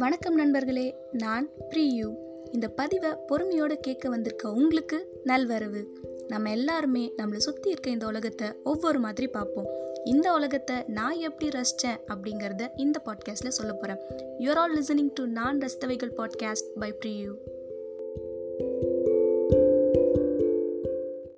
வணக்கம் நண்பர்களே நான் பிரியூ. இந்த பதிவை பொறுமையோடு கேட்க வந்திருக்க உங்களுக்கு நல்வரவு. நம்ம எல்லாருமே நம்மளை சுற்றி இருக்க இந்த உலகத்தை ஒவ்வொரு மாதிரி பார்ப்போம். இந்த உலகத்தை நான் எப்படி ரசித்தேன் அப்படிங்கிறத இந்த பாட்காஸ்ட்டில் சொல்ல போகிறேன் யூஆர் ஆல் லிசனிங் டு நான் ரசித்தவைகள் பாட்காஸ்ட் பை பிரியூ